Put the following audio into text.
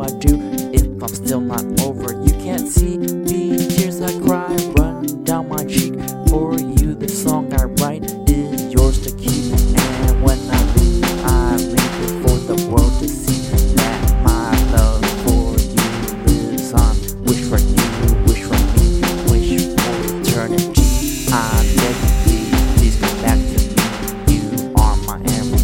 I do if I'm still not over? You can't see me, tears I cry run down my cheek. For you, the song I write is yours to keep. And when I leave, I leave it for the world to see that my love for you lives on. Wish for you, wish for me, wish for eternity. I beg you, please, please come back to me. You are my emerald.